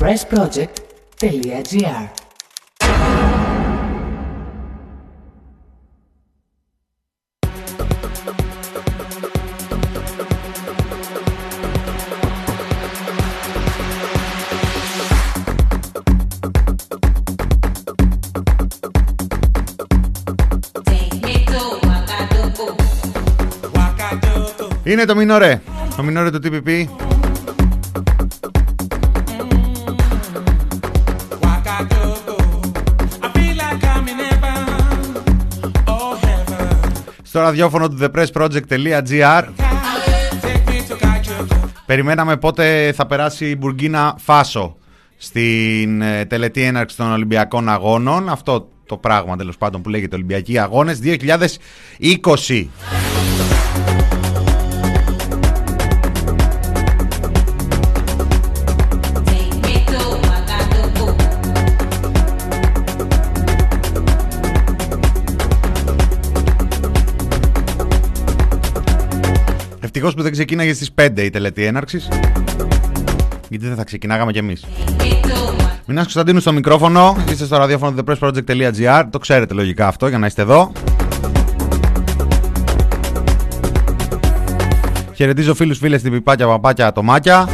pressproject.gr Είναι το Μινόρε. Το Μινόρε του TPP. Στο ραδιόφωνο του thepressproject.gr Περιμέναμε πότε θα περάσει η Μπουργκίνα Φάσο στην ε, τελετή έναρξης των Ολυμπιακών Αγώνων. Αυτό το πράγμα τέλος πάντων που λέγεται Ολυμπιακοί Αγώνες 2020. Ευτυχώ που δεν ξεκίναγε στις 5 η τελετή έναρξης. Γιατί δεν θα ξεκινάγαμε κι εμείς. Μινάς Κωνσταντίνου στο μικρόφωνο. Είστε στο ραδιόφωνο thepressproject.gr. Το ξέρετε λογικά αυτό για να είστε εδώ. Χαιρετίζω φίλους, φίλες, την πιπάκια, παπάκια, ατομάκια.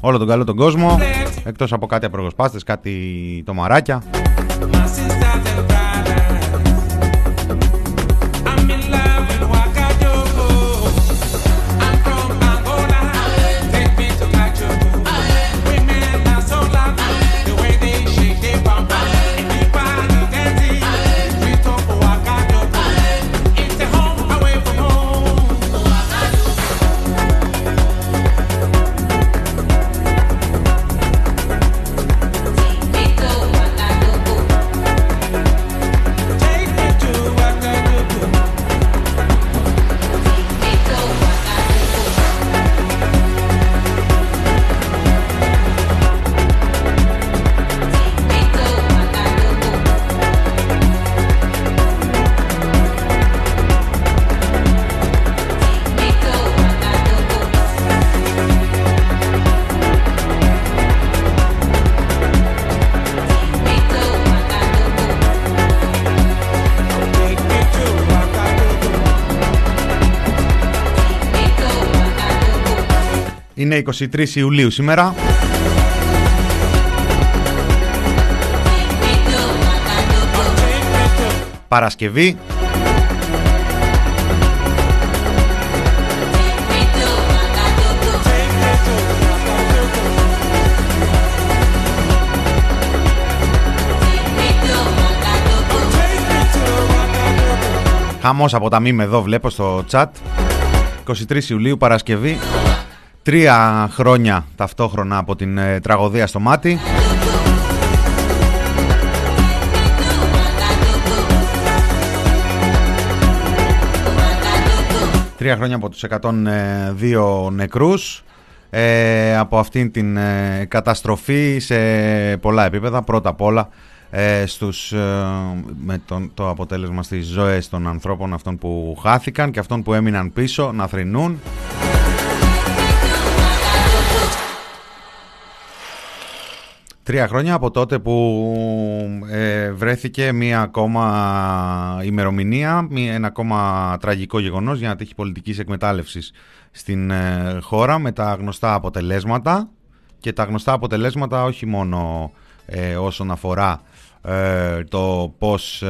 Όλο τον καλό τον κόσμο. Εκτός από κάτι απρογοσπάστες, κάτι τομαράκια. Είναι 23 Ιουλίου σήμερα. Παρασκευή. Χαμός από τα μήνυμα εδώ βλέπω στο chat 23 Ιουλίου Παρασκευή Τρία χρόνια ταυτόχρονα από την ε, τραγωδία στο μάτι. Τρία χρόνια από τους 102 νεκρούς. Ε, από αυτήν την ε, καταστροφή σε πολλά επίπεδα. Πρώτα απ' όλα ε, στους, με τον, το αποτέλεσμα στις ζωές των ανθρώπων αυτών που χάθηκαν και αυτών που έμειναν πίσω να θρηνούν. Τρία χρόνια από τότε που ε, βρέθηκε μία ακόμα ημερομηνία, ένα ακόμα τραγικό γεγονός για να τύχει πολιτικής εκμετάλλευσης στην ε, χώρα με τα γνωστά αποτελέσματα και τα γνωστά αποτελέσματα όχι μόνο ε, όσον αφορά το πώς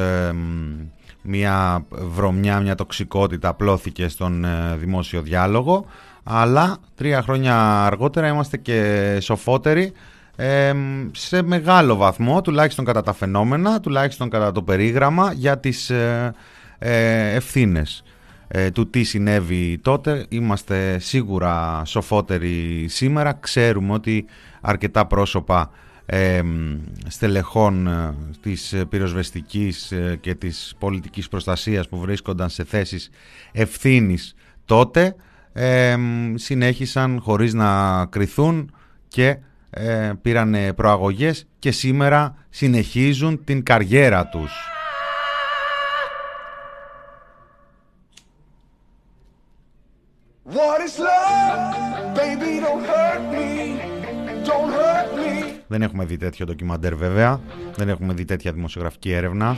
μια βρωμιά, μια τοξικότητα απλώθηκε στον δημόσιο διάλογο αλλά τρία χρόνια αργότερα είμαστε και σοφότεροι σε μεγάλο βαθμό, τουλάχιστον κατά τα φαινόμενα, τουλάχιστον κατά το περίγραμμα για τις ε, ε ευθύνες ε, του τι συνέβη τότε. Είμαστε σίγουρα σοφότεροι σήμερα. Ξέρουμε ότι αρκετά πρόσωπα ε, στελεχών της πυροσβεστικής και της πολιτικής προστασίας που βρίσκονταν σε θέσεις ευθύνης τότε συνέχισαν χωρίς να κριθούν και ε, πήραν προαγωγές και σήμερα συνεχίζουν την καριέρα τους. Δεν έχουμε δει τέτοιο ντοκιμαντέρ βέβαια. Δεν έχουμε δει τέτοια δημοσιογραφική έρευνα.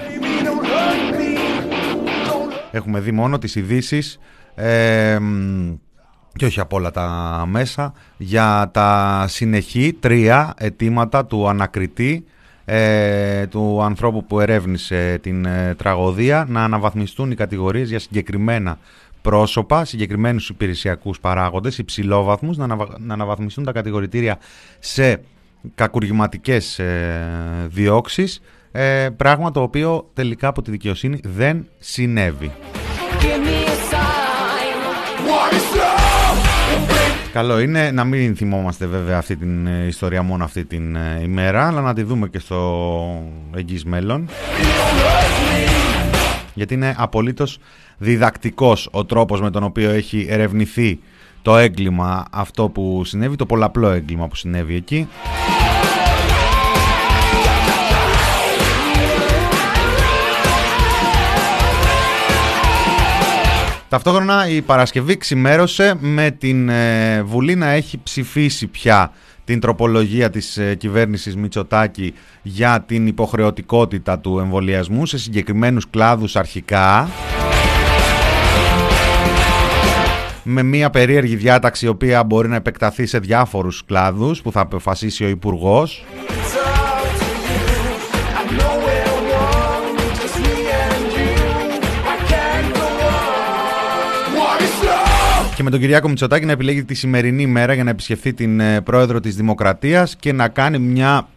Έχουμε δει μόνο τις ειδήσεις ε, και όχι από όλα τα μέσα για τα συνεχή τρία αιτήματα του ανακριτή ε, του ανθρώπου που ερεύνησε την ε, τραγωδία να αναβαθμιστούν οι κατηγορίες για συγκεκριμένα πρόσωπα, συγκεκριμένους υπηρεσιακούς παράγοντες, υψηλόβαθμους, να, να αναβαθμιστούν τα κατηγορητήρια σε κακουργηματικές ε, διώξεις, ε, πράγμα το οποίο τελικά από τη δικαιοσύνη δεν συνέβη. Καλό είναι να μην θυμόμαστε βέβαια αυτή την ε, ιστορία μόνο αυτή την ε, ημέρα, αλλά να τη δούμε και στο εγγύς μέλλον. Γιατί είναι απολύτως διδακτικός ο τρόπος με τον οποίο έχει ερευνηθεί το έγκλημα αυτό που συνέβη, το πολλαπλό έγκλημα που συνέβη εκεί. Ταυτόχρονα η Παρασκευή ξημέρωσε με την ε, Βουλή να έχει ψηφίσει πια την τροπολογία της ε, κυβέρνησης Μητσοτάκη για την υποχρεωτικότητα του εμβολιασμού σε συγκεκριμένους κλάδους αρχικά. Με μια περίεργη διάταξη η οποία μπορεί να επεκταθεί σε διάφορους κλάδους που θα αποφασίσει ο Υπουργός και με τον Κυριάκο Μητσοτάκη να επιλέγει τη σημερινή μέρα για να επισκεφθεί την ε, πρόεδρο της Δημοκρατίας και να κάνει μια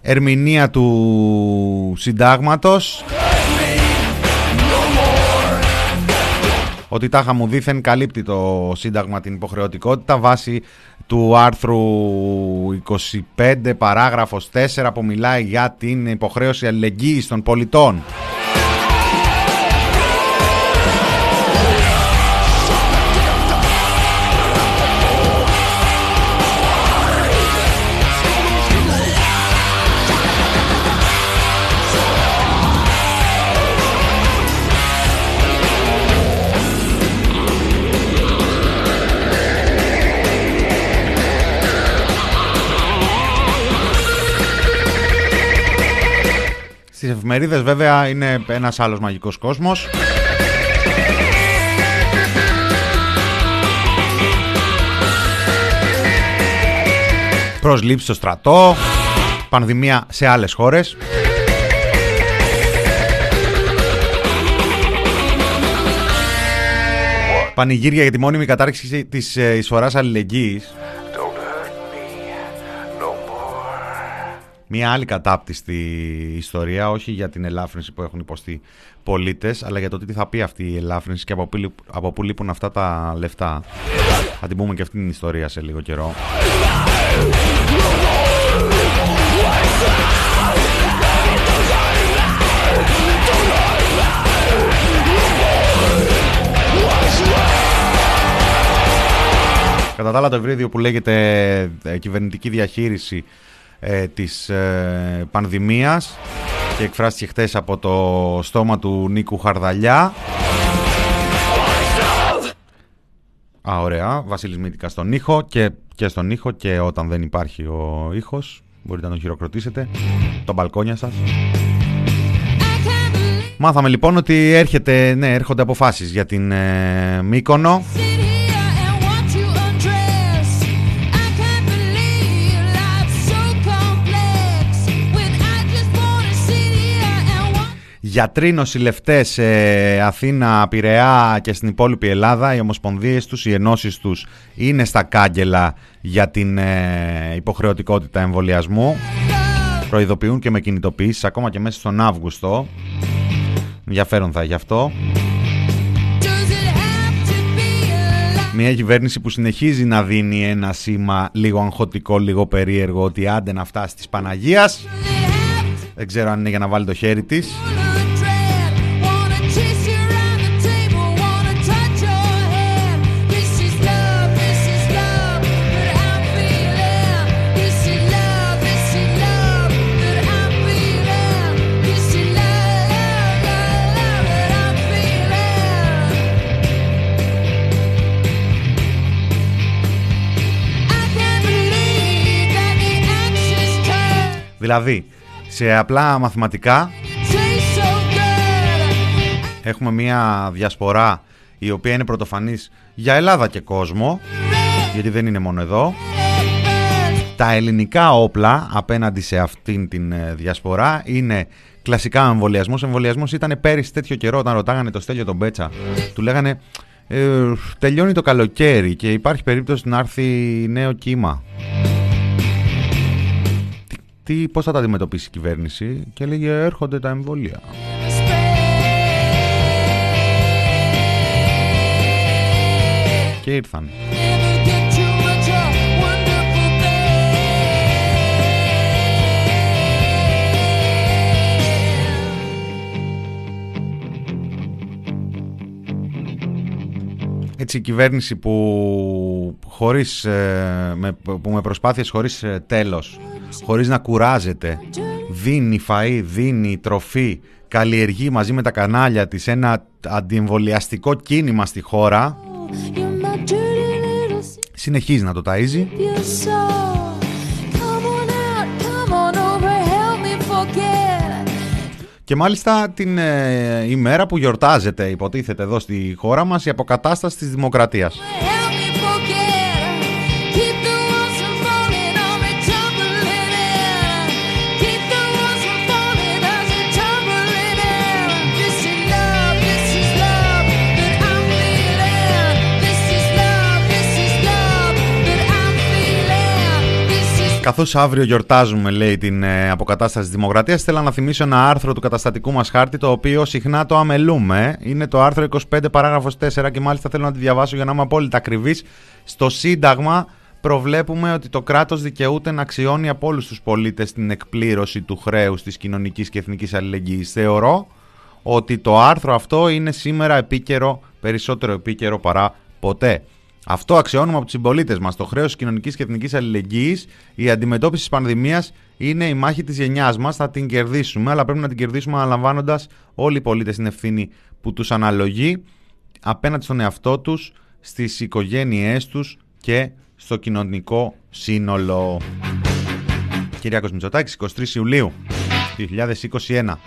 ερμηνεία του συντάγματος ότι τάχα μου δήθεν καλύπτει το σύνταγμα την υποχρεωτικότητα βάσει του άρθρου 25 παράγραφος 4 που μιλάει για την υποχρέωση αλληλεγγύης των πολιτών. Στις εφημερίδες βέβαια είναι ένας άλλος μαγικός κόσμος. Προσλήψη στο στρατό, πανδημία σε άλλες χώρες. Πανηγύρια για τη μόνιμη κατάρριξη της ε, εισφοράς αλληλεγγύης. Μία άλλη κατάπτυστη ιστορία, όχι για την ελάφρυνση που έχουν υποστεί πολίτες, αλλά για το τι θα πει αυτή η ελάφρυνση και από, από πού λείπουν αυτά τα λεφτά. Θα την πούμε και αυτή την ιστορία σε λίγο καιρό. Κατά τα άλλα το ευρύδιο που λέγεται ε, κυβερνητική διαχείριση ε, της ε, πανδημίας και εκφράστηκε χτες από το στόμα του Νίκου Χαρδαλιά. Α, ωραία. Βασίλης Μήτικα στον ήχο και, και στον ήχο και όταν δεν υπάρχει ο ήχος μπορείτε να τον χειροκροτήσετε. Το μπαλκόνια σας. Μάθαμε λοιπόν ότι έρχεται, ναι, έρχονται αποφάσεις για την ε, Μύκονο. Γιατροί νοσηλευτές σε Αθήνα, Πειραιά και στην υπόλοιπη Ελλάδα, οι ομοσπονδίες τους, οι ενώσεις τους είναι στα κάγκελα για την ε, υποχρεωτικότητα εμβολιασμού. Προειδοποιούν και με κινητοποιήσεις ακόμα και μέσα στον Αύγουστο. Ενδιαφέρον θα γι' αυτό. Μια κυβέρνηση που συνεχίζει να δίνει ένα σήμα λίγο αγχωτικό, λίγο περίεργο ότι άντε να φτάσει της Παναγίας. Δεν ξέρω αν είναι για να βάλει το χέρι της. Δηλαδή, σε απλά μαθηματικά έχουμε μια διασπορά η οποία είναι πρωτοφανής για Ελλάδα και κόσμο, γιατί δεν είναι μόνο εδώ. Τα ελληνικά όπλα απέναντι σε αυτήν την ε, διασπορά είναι κλασικά εμβολιασμός. Ο εμβολιασμός ήταν πέρυσι τέτοιο καιρό όταν ρωτάγανε το Στέλιο τον Μπέτσα. Του λέγανε ε, τελειώνει το καλοκαίρι και υπάρχει περίπτωση να έρθει νέο κύμα. Τι, πώς θα τα αντιμετωπίσει η κυβέρνηση και λέγε έρχονται τα εμβόλια. Και ήρθαν. έτσι η κυβέρνηση που, χωρίς, ε, με, που με προσπάθειες χωρίς ε, τέλος, χωρίς να κουράζεται, δίνει φαΐ, δίνει τροφή, καλλιεργεί μαζί με τα κανάλια της ένα αντιεμβολιαστικό κίνημα στη χώρα, συνεχίζει να το ταΐζει. Και μάλιστα την ε, ημέρα που γιορτάζεται, υποτίθεται εδώ στη χώρα μας, η αποκατάσταση της δημοκρατίας. Καθώς αύριο γιορτάζουμε, λέει, την ε, αποκατάσταση της Δημοκρατίας, θέλω να θυμίσω ένα άρθρο του καταστατικού μας χάρτη, το οποίο συχνά το αμελούμε. Είναι το άρθρο 25, παράγραφος 4, και μάλιστα θέλω να τη διαβάσω για να είμαι απόλυτα ακριβής. Στο Σύνταγμα προβλέπουμε ότι το κράτος δικαιούται να αξιώνει από όλους τους πολίτες την εκπλήρωση του χρέους της κοινωνικής και εθνικής αλληλεγγύης. Θεωρώ ότι το άρθρο αυτό είναι σήμερα επίκαιρο, περισσότερο επίκαιρο παρά ποτέ. Αυτό αξιώνουμε από τους συμπολίτες μας. Το χρέος της κοινωνικής και εθνικής αλληλεγγύης, η αντιμετώπιση της πανδημίας είναι η μάχη της γενιάς μας. Θα την κερδίσουμε, αλλά πρέπει να την κερδίσουμε αναλαμβάνοντας όλοι οι πολίτες την ευθύνη που τους αναλογεί απέναντι στον εαυτό τους, στις οικογένειές τους και στο κοινωνικό σύνολο. Κυριάκος Μητσοτάκης, 23 Ιουλίου 2021.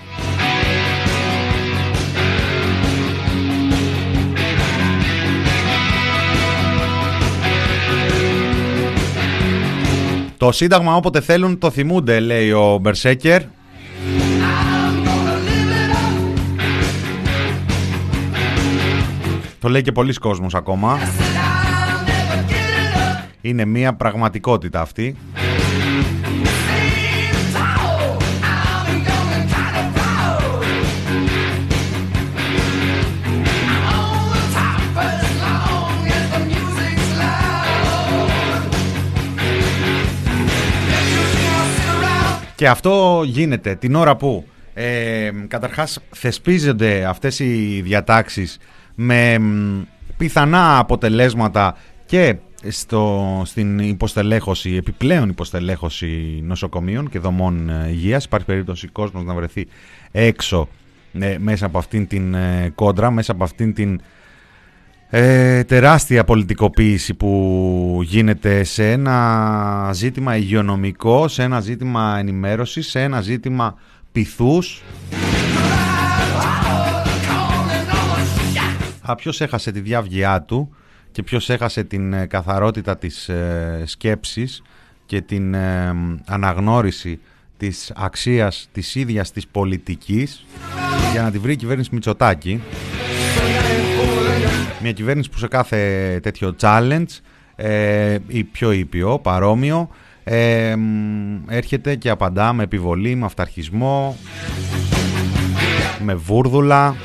Το Σύνταγμα όποτε θέλουν το θυμούνται, λέει ο Μπερσέκερ. Το λέει και πολλοί κόσμος ακόμα. Είναι μια πραγματικότητα αυτή. Και αυτό γίνεται την ώρα που ε, καταρχάς θεσπίζονται αυτές οι διατάξεις με πιθανά αποτελέσματα και στο, στην υποστελέχωση, επιπλέον υποστελέχωση νοσοκομείων και δομών ε, υγείας. Υπάρχει περίπτωση κόσμος να βρεθεί έξω ε, μέσα από αυτήν την ε, κόντρα, μέσα από αυτήν την ε, τεράστια πολιτικοποίηση που γίνεται σε ένα ζήτημα υγειονομικό, σε ένα ζήτημα ενημέρωσης, σε ένα ζήτημα πυθούς. Α, ποιος έχασε τη διάβγειά του και ποιος έχασε την ε, καθαρότητα της ε, σκέψης και την ε, αναγνώριση της αξίας της ίδιας της πολιτικής για να τη βρει η κυβέρνηση Μητσοτάκη. Μια κυβέρνηση που σε κάθε τέτοιο challenge ε, ή πιο ήπιο, παρόμοιο, ε, έρχεται και απαντά με επιβολή, με αυταρχισμό, με βούρδουλα.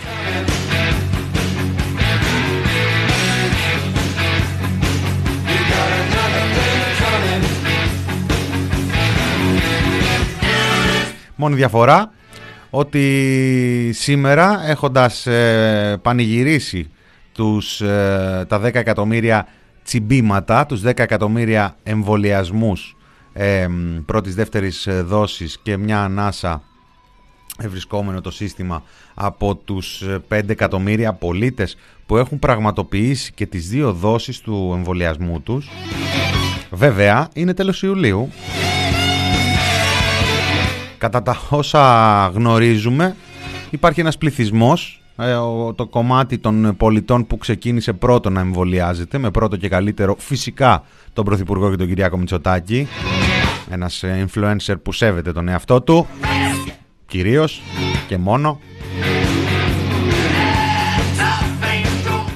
Μόνη διαφορά ότι σήμερα έχοντας ε, πανηγυρίσει τους, ε, τα 10 εκατομμύρια τσιμπήματα, τους 10 εκατομμύρια εμβολιασμούς ε, πρώτης δεύτερης ε, δόσης και μια ανάσα ευρισκόμενο το σύστημα από τους 5 ε, εκατομμύρια πολίτες που έχουν πραγματοποιήσει και τις δύο δόσεις του εμβολιασμού τους. Βέβαια, είναι τέλος Ιουλίου Κατά τα όσα γνωρίζουμε υπάρχει ένας πληθυσμός ε, το κομμάτι των πολιτών που ξεκίνησε πρώτο να εμβολιάζεται με πρώτο και καλύτερο φυσικά τον Πρωθυπουργό και τον Κυριάκο Μητσοτάκη. Ένας ε, influencer που σέβεται τον εαυτό του κυρίως και μόνο.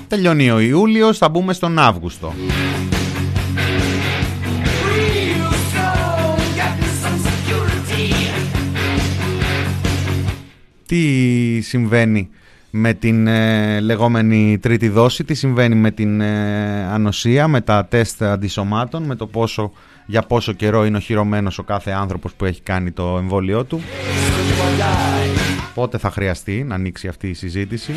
Τελειώνει ο Ιούλιος, θα μπούμε στον Αύγουστο. Τι συμβαίνει με την ε, λεγόμενη τρίτη δόση, τι συμβαίνει με την ε, ανοσία, με τα τεστ αντισωμάτων, με το πόσο, για πόσο καιρό είναι οχυρωμένος ο κάθε άνθρωπος που έχει κάνει το εμβόλιο του. Πότε θα χρειαστεί να ανοίξει αυτή η συζήτηση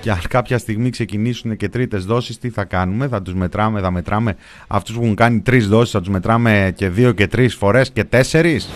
και αν κάποια στιγμή ξεκινήσουν και τρίτες δόσεις τι θα κάνουμε, θα τους μετράμε, θα μετράμε αυτούς που έχουν κάνει τρεις δόσεις, θα τους μετράμε και δύο και τρεις φορές και τέσσερις;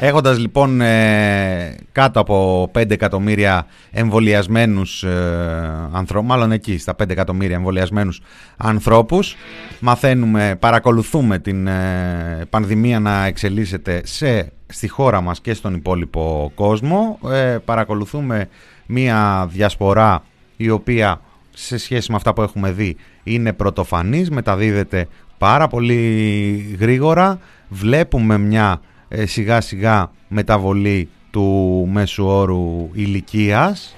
Έχοντας λοιπόν ε, κάτω από 5 εκατομμύρια εμβολιασμένους ε, ανθρώπους, μάλλον εκεί στα 5 εκατομμύρια εμβολιασμένους ανθρώπους, μαθαίνουμε, παρακολουθούμε την ε, πανδημία να εξελίσσεται σε, στη χώρα μας και στον υπόλοιπο κόσμο. Ε, παρακολουθούμε μία διασπορά η οποία σε σχέση με αυτά που έχουμε δει είναι πρωτοφανής, μεταδίδεται πάρα πολύ γρήγορα. Βλέπουμε μια ε, σιγά σιγά μεταβολή του μέσου όρου ηλικίας.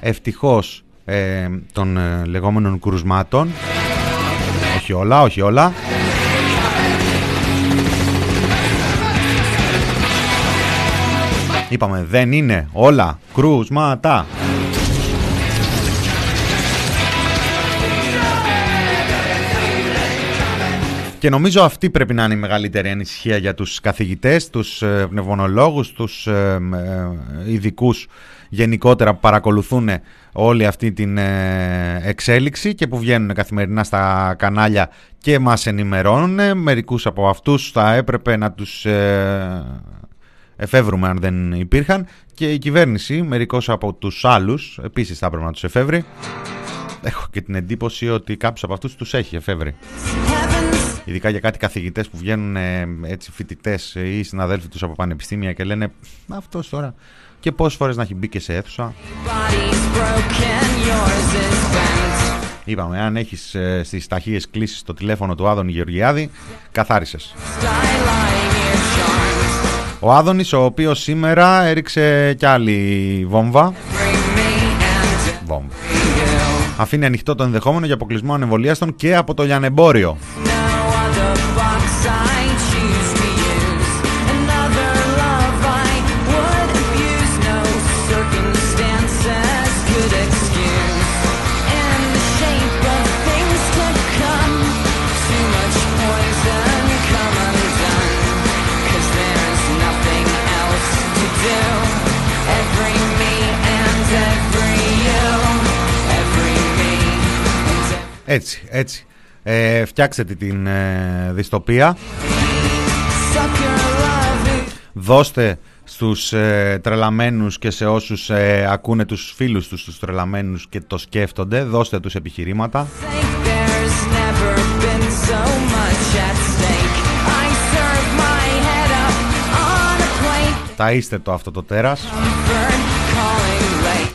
Ευτυχώς ε, των ε, λεγόμενων κρουσμάτων. Όχι όλα, όχι όλα. Είπαμε δεν είναι όλα κρούσματα Και νομίζω αυτή πρέπει να είναι η μεγαλύτερη ανησυχία για τους καθηγητές, τους ε, πνευμονολόγους, τους ε, ε, ειδικούς γενικότερα που παρακολουθούν όλη αυτή την εξέλιξη και που βγαίνουν καθημερινά στα κανάλια και μας ενημερώνουν. Μερικούς από αυτούς θα έπρεπε να τους εφεύρουμε αν δεν υπήρχαν και η κυβέρνηση, μερικούς από τους άλλους, επίσης θα έπρεπε να τους εφεύρει. Έχω και την εντύπωση ότι κάποιους από αυτούς τους έχει εφεύρει ειδικά για κάτι καθηγητές που βγαίνουν ε, έτσι φοιτητές ή συναδέλφοι τους από πανεπιστήμια και λένε αυτός τώρα και πόσες φορές να έχει μπει και σε αίθουσα. Είπαμε, αν έχεις ε, στις ταχείες κλήσεις το τηλέφωνο του Άδωνη Γεωργιάδη, καθάρισες. Ο Άδωνης, ο οποίος σήμερα έριξε κι άλλη βόμβα. Βόμβα. Αφήνει ανοιχτό το ενδεχόμενο για αποκλεισμό ανεμβολίαστων και από το λιανεμπόριο. Έτσι, έτσι. Ε, φτιάξτε την ε, δυστοπία. Δώστε στους ε, τρελαμένους και σε όσους ε, ακούνε τους φίλους τους τους τρελαμένους και το σκέφτονται, δώστε τους επιχειρήματα. Τα είστε το αυτό το τέρας.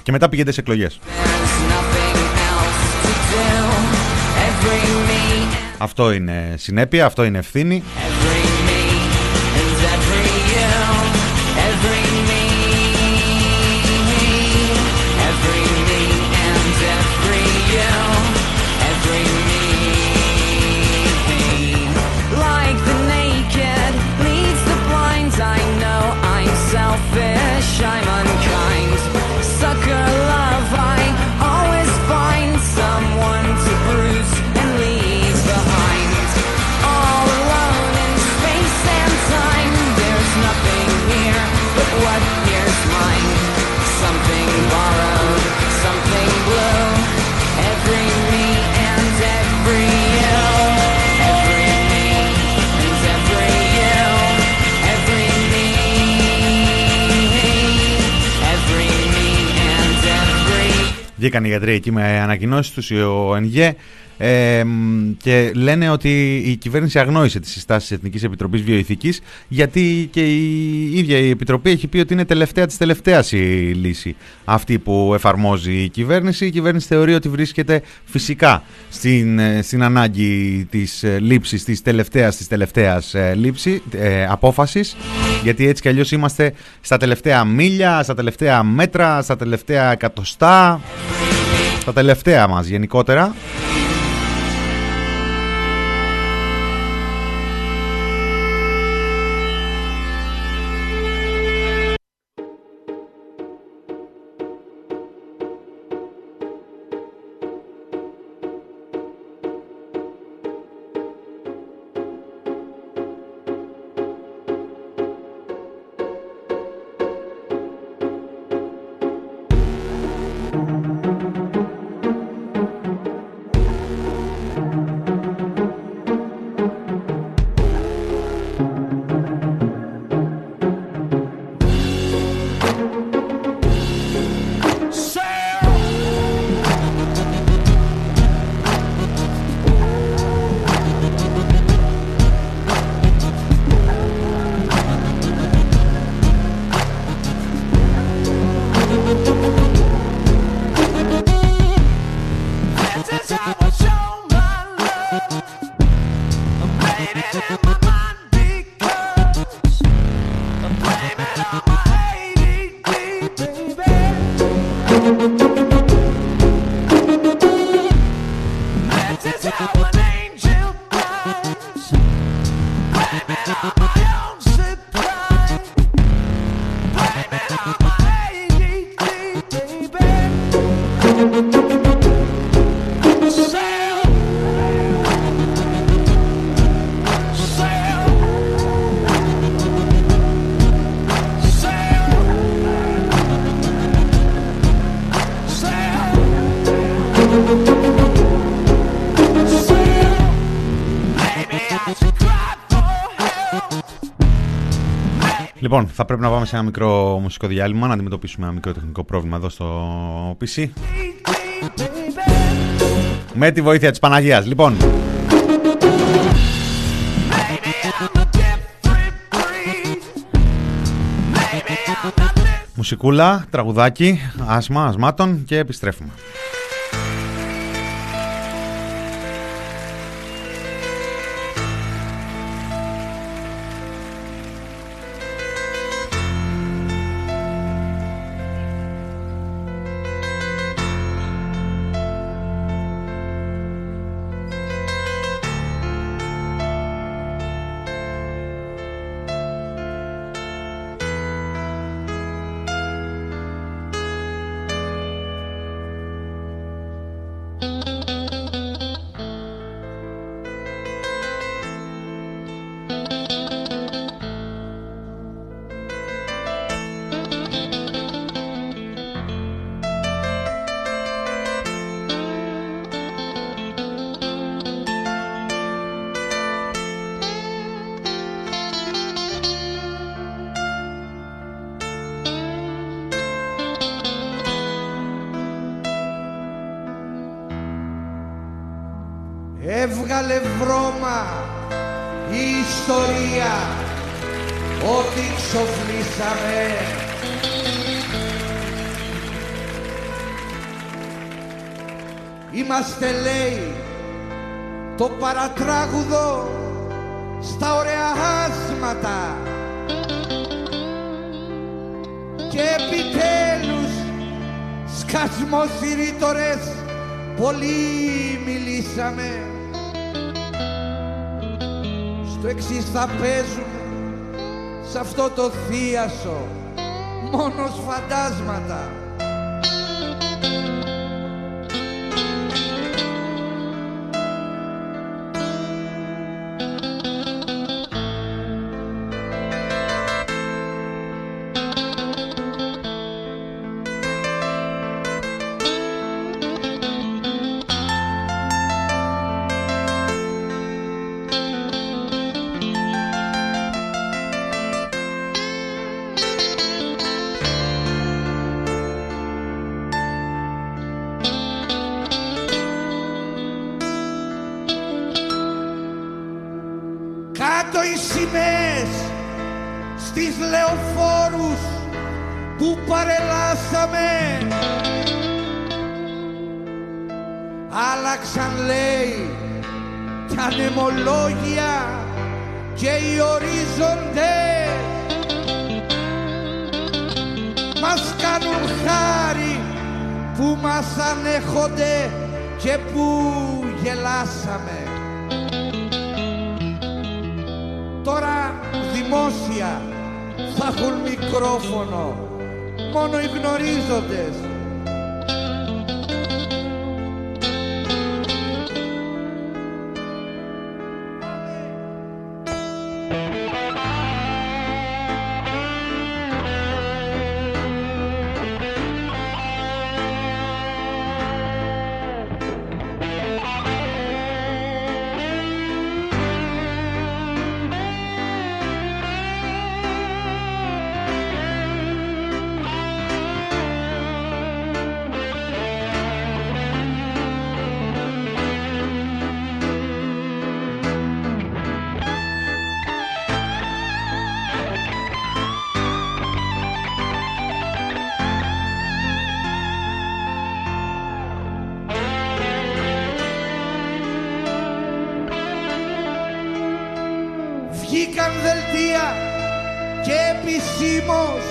Και μετά πηγαίνετε σε εκλογές. Αυτό είναι συνέπεια, αυτό είναι ευθύνη. Βγήκαν οι γιατροί εκεί με ανακοινώσεις τους, ο ΕΝΓΕ Ε, και λένε ότι η κυβέρνηση αγνόησε τις συστάσεις της Εθνικής Επιτροπής Βιοειθικής γιατί και η ίδια η Επιτροπή έχει πει ότι είναι τελευταία της τελευταίας η λύση αυτή που εφαρμόζει η κυβέρνηση. Η κυβέρνηση θεωρεί ότι βρίσκεται φυσικά στην, ε, στην ανάγκη της ε, λήψης της τελευταίας της τελευταίας ε, λήψη, ε, απόφασης γιατί έτσι κι αλλιώς είμαστε στα τελευταία μίλια, στα τελευταία μέτρα, στα τελευταία εκατοστά, στα τελευταία μας γενικότερα. Λοιπόν, θα πρέπει να πάμε σε ένα μικρό μουσικό διάλειμμα να αντιμετωπίσουμε ένα μικρό τεχνικό πρόβλημα εδώ στο PC. Με τη βοήθεια της Παναγίας. Λοιπόν, μουσικούλα, τραγουδάκι, άσμα, ασμάτων και επιστρέφουμε. Θίασο μόνος φαντάσματα παρελάσαμε. Άλλαξαν λέει τα νεμολόγια και οι ορίζοντες. Μας κάνουν χάρη που μας ανέχονται και που γελάσαμε. Τώρα δημόσια θα έχουν μικρόφωνο μόνο οι γνωρίζοντες επισήμως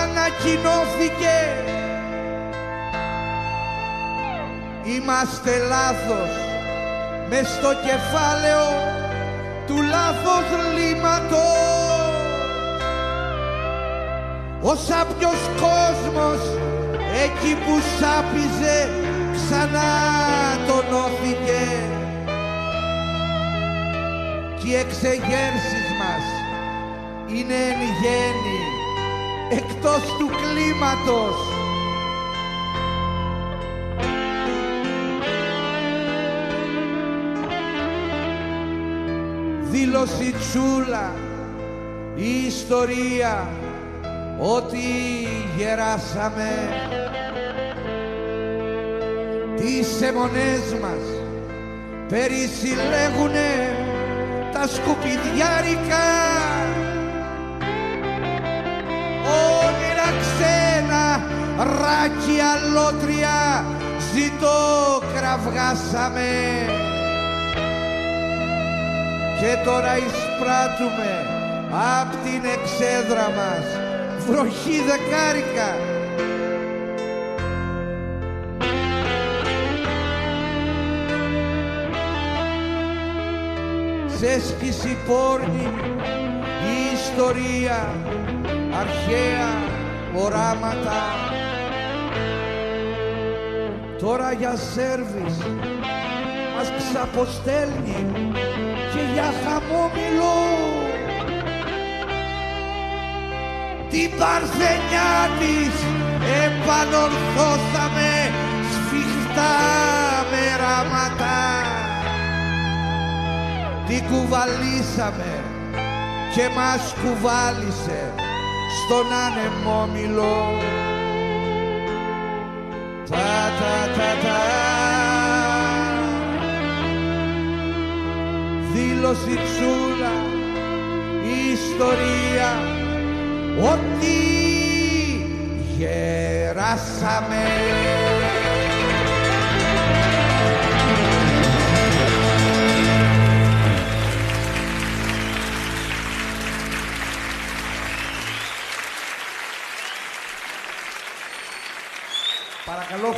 ανακοινώθηκε. Είμαστε λάθος. Μες στο κεφάλαιο του λάθος λίματος Ο σάπιος κόσμος εκεί που σάπιζε ξανά τονώθηκε και οι εξεγέρσεις μας είναι εν γέννη εκτός του κλίματος. Δήλωση τσούλα η ιστορία ότι γεράσαμε τις αιμονές μας περισυλλέγουνε τα σκουπιδιάρικα ράκι αλότρια ζητώ κραυγάσαμε. Και τώρα εισπράττουμε απ' την εξέδρα μας. Βροχή δεκάρικα. Ζέσκηση πόρνη η ιστορία αρχαία οράματα τώρα για σέρβις μας ξαποστέλνει και για χαμόμηλο την παρθενιά της επανορθώσαμε σφιχτά μεράματα. Την κουβαλήσαμε και μας κουβάλισε στον ανεμόμυλο τα τα τα δήλωση τσούλα η ιστορία ότι γεράσαμε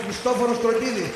Χριστόφορος Τροτίδης.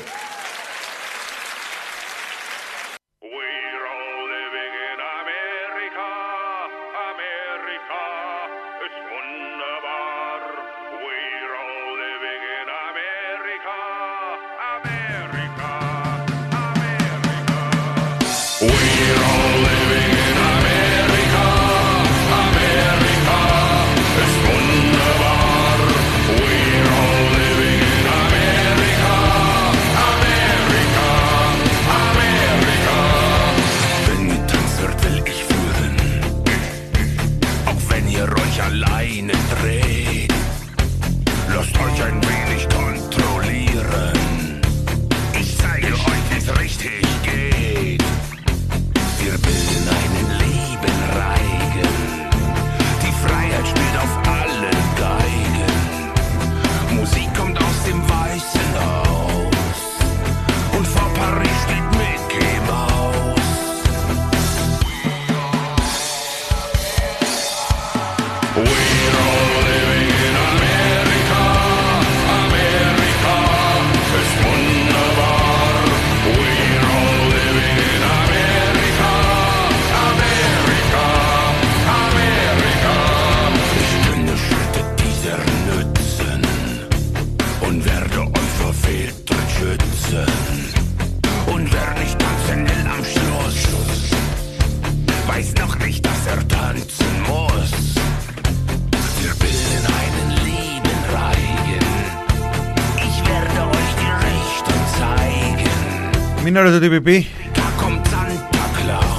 Μην ωραίο το TPP. Da kommt Santa Claus.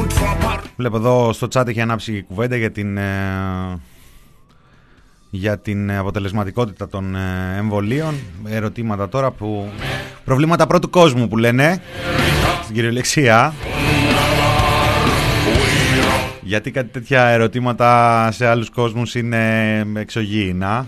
Und vor paar Βλέπω εδώ στο chat έχει ανάψει η κουβέντα για την, ε, για την αποτελεσματικότητα των ε, εμβολίων. Ερωτήματα τώρα που... Προβλήματα πρώτου κόσμου που λένε στην κυριολεξία. Γιατί κάτι τέτοια ερωτήματα σε άλλους κόσμους είναι εξωγήινα.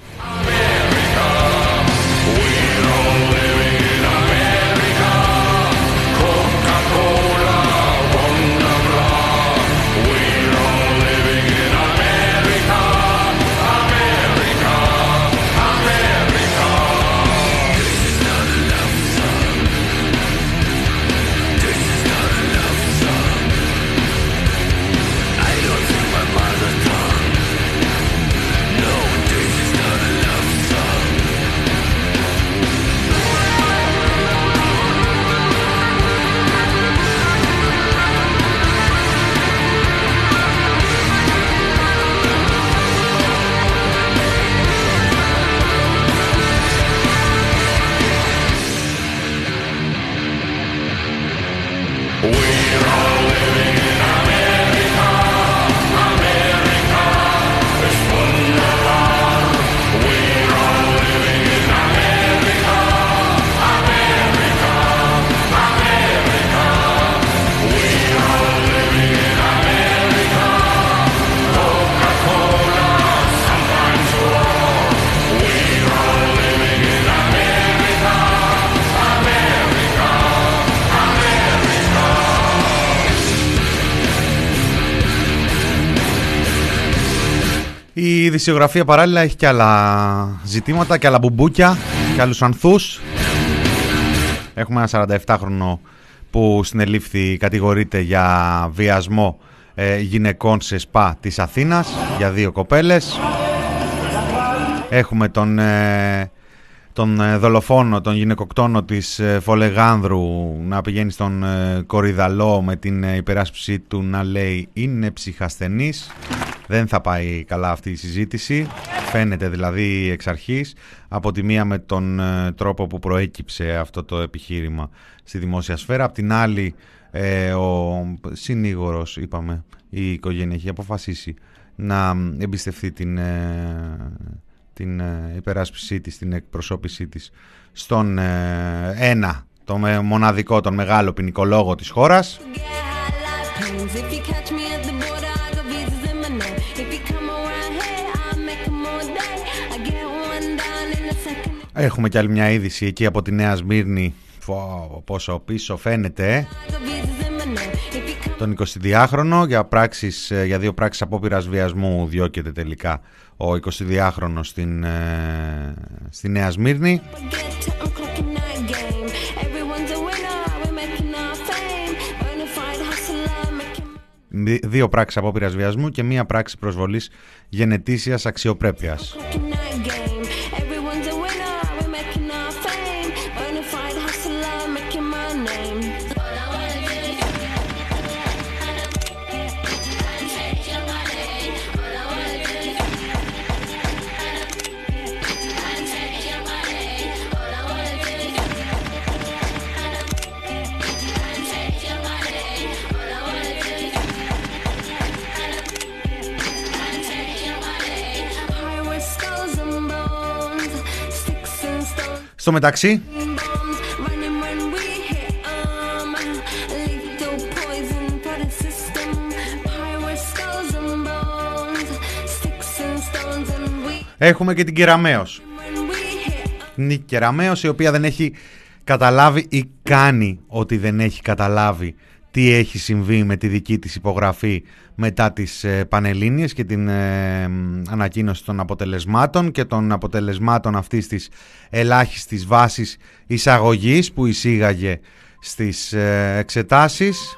Η ειδησιογραφία παράλληλα έχει και άλλα ζητήματα και άλλα μπουμπούκια και άλλους ανθούς. Έχουμε ένα 47χρονο που συνελήφθη κατηγορείται για βιασμό ε, γυναικών σε σπα της Αθήνας για δύο κοπέλες. Έχουμε τον, ε, τον ε, δολοφόνο, τον γυναικοκτόνο της ε, Φολεγάνδρου να πηγαίνει στον ε, Κορυδαλό με την ε, υπεράσπιση του να λέει είναι ψυχασθενής. Δεν θα πάει καλά αυτή η συζήτηση. Φαίνεται δηλαδή εξ αρχής από τη μία με τον ε, τρόπο που προέκυψε αυτό το επιχείρημα στη δημόσια σφαίρα. Απ' την άλλη ε, ο συνήγορος, είπαμε, η οικογένεια έχει αποφασίσει να εμπιστευτεί την, ε, την ε, υπεράσπιση της, την εκπροσώπησή της στον ε, ένα, το με- μοναδικό, τον μεγάλο ποινικολόγο της χώρας. Get Έχουμε κι άλλη μια είδηση εκεί από τη Νέα Σμύρνη. Φω, πόσο πίσω φαίνεται. ε. I got visas in my name. If you come Τον 22χρονο για, πράξεις, ε, για δύο πράξεις απόπειρας βιασμού διώκεται τελικά ο 22χρονος στην, ε, στη Νέα Σμύρνη. get to I'm clocking that game. Everyone's a winner, we're making our fame. Bonafide hustler, making Δι- Δύο πράξεις απόπειρας βιασμού και μία πράξη προσβολής γενετήσιας αξιοπρέπειας. And we έχουμε και την Κεραμέως. when we hit Νίκη Κεραμέως η οποία δεν έχει καταλάβει ή κάνει ότι δεν έχει καταλάβει τι έχει συμβεί με τη δική της υπογραφή μετά τις ε, Πανελλήνιες και την ε, μ, ανακοίνωση των αποτελεσμάτων και των αποτελεσμάτων αυτής της ελάχιστης βάσης εισαγωγής που εισήγαγε στις ε, εξετάσεις.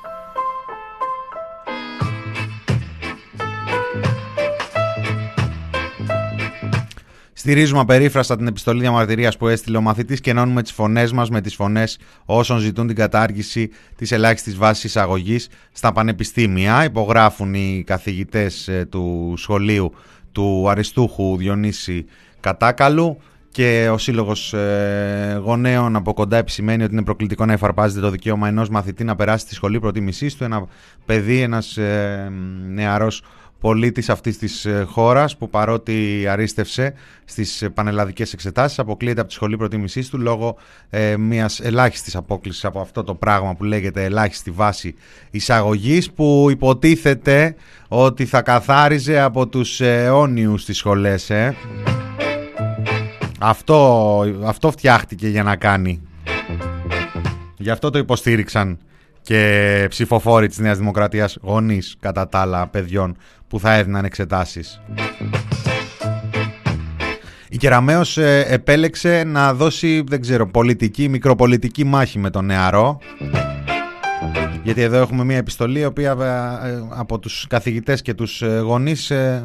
Στηρίζουμε απερίφραστα την επιστολή διαμαρτυρίας που έστειλε ο μαθητής και ενώνουμε τις φωνές μας με τις φωνές όσων ζητούν την κατάργηση της ελάχιστης βάσης εισαγωγής στα πανεπιστήμια. Υπογράφουν οι καθηγητές του σχολείου του Αριστούχου Διονύση Κατάκαλου και ο Σύλλογος ε, Γονέων από κοντά επισημαίνει ότι είναι προκλητικό να εφαρπάζεται το δικαίωμα ενός μαθητή να περάσει στη σχολή προτίμησής του. Ένα παιδί, ένας ε, νεαρός πολίτης αυτής της ε, χώρας που παρότι αρίστευσε στις πανελλαδικές εξετάσεις αποκλείεται από τη σχολή προτίμησής του λόγω ε, μιας ελάχιστης απόκλησης από αυτό το πράγμα που λέγεται ελάχιστη βάση εισαγωγής που υποτίθεται ότι θα καθάριζε από τους αιώνιους στις σχολές. Ε. Αυτό, αυτό φτιάχτηκε για να κάνει. Γι' αυτό το υποστήριξαν και ψηφοφόροι της Νέας Δημοκρατίας γονείς κατά τα άλλα παιδιών που θα έδιναν εξετάσεις. Η Κεραμέως ε, επέλεξε να δώσει, δεν ξέρω, πολιτική, μικροπολιτική μάχη με τον νεαρό. Γιατί εδώ έχουμε μια επιστολή η οποία ε, ε, από τους καθηγητές και τους ε, γονείς ε,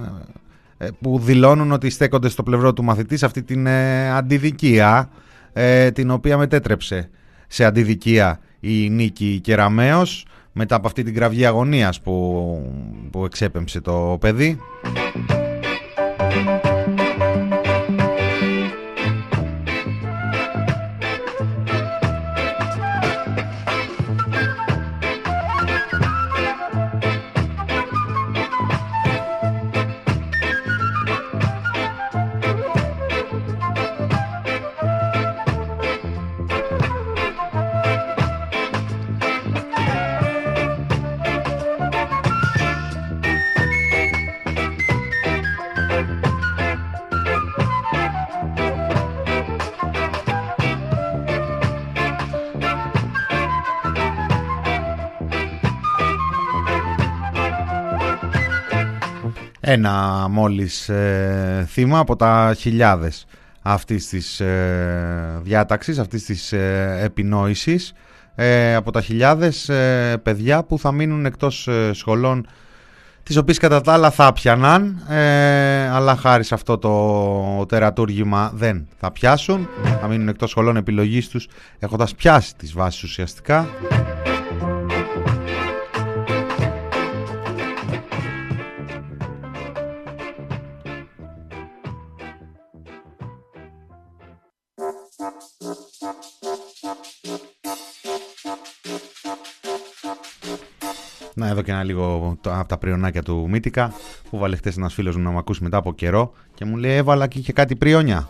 ε, που δηλώνουν ότι στέκονται στο πλευρό του μαθητής σε αυτή την ε, αντιδικία ε, την οποία μετέτρεψε σε αντιδικία η Νίκη Κεραμέως μετά από αυτή την κραυγή αγωνίας που, που εξέπεμψε το παιδί. Ένα μόλις ε, θύμα από τα χιλιάδες αυτής της ε, διάταξης, αυτής της ε, επινόησης. Ε, από τα χιλιάδες ε, παιδιά που θα μείνουν εκτός ε, σχολών τις οποίες κατά τα άλλα θα πιανάν ε, αλλά χάρη σε αυτό το τερατούργημα δεν θα πιάσουν. Θα μείνουν εκτός σχολών επιλογής τους έχοντας πιάσει τις βάσεις ουσιαστικά εδώ και ένα λίγο το- από τα πριονάκια του Μύτικα που βάλε χτες ένας φίλος μου να με ακούσει μετά από καιρό και μου λέει έβαλα και είχε κάτι πριόνια.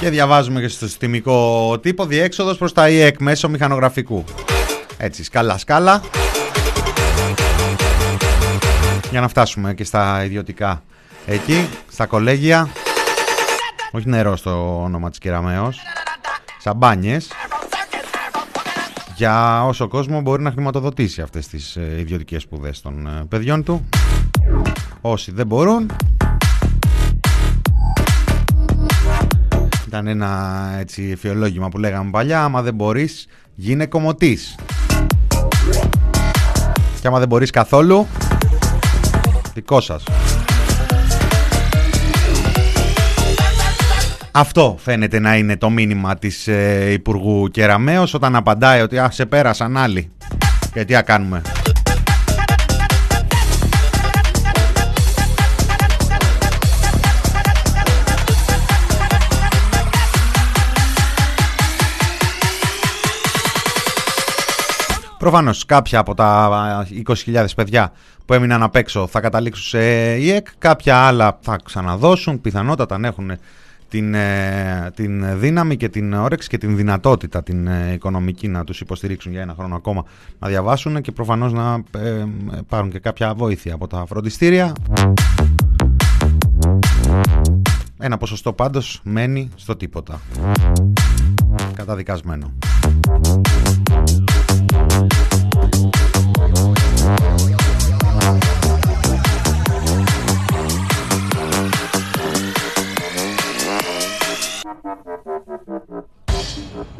Και διαβάζουμε και στο συστημικό τύπο διέξοδος προς τα ΙΕΚ μέσω μηχανογραφικού. Έτσι, σκάλα σκάλα. Για να φτάσουμε και στα ιδιωτικά εκεί, στα κολέγια. Όχι νερό στο όνομα της Κεραμέως. Σαμπάνιες. Για όσο κόσμο μπορεί να χρηματοδοτήσει αυτές τις ε, ιδιωτικές σπουδές των ε, παιδιών του. Όσοι δεν μπορούν, Ήταν ένα έτσι εφιολόγημα που λέγαμε παλιά Άμα δεν μπορείς γίνε κομμωτής Και άμα δεν μπορείς καθόλου Δικό σας. Αυτό φαίνεται να είναι το μήνυμα της ε, Υπουργού Κεραμέως Όταν απαντάει ότι α, σε πέρασαν άλλοι Και τι να κάνουμε; Προφανώς κάποια από τα 20.000 παιδιά που έμειναν απ' έξω θα καταλήξουν σε ΙΕΚ, κάποια άλλα θα ξαναδώσουν, πιθανότατα αν έχουν την, ε, την δύναμη και την όρεξη και την δυνατότητα την ε, οικονομική να τους υποστηρίξουν για ένα χρόνο ακόμα να διαβάσουν και προφανώς να ε, πάρουν και κάποια βοήθεια από τα φροντιστήρια. ένα ποσοστό πάντως μένει στο τίποτα. Καταδικασμένο. Ladies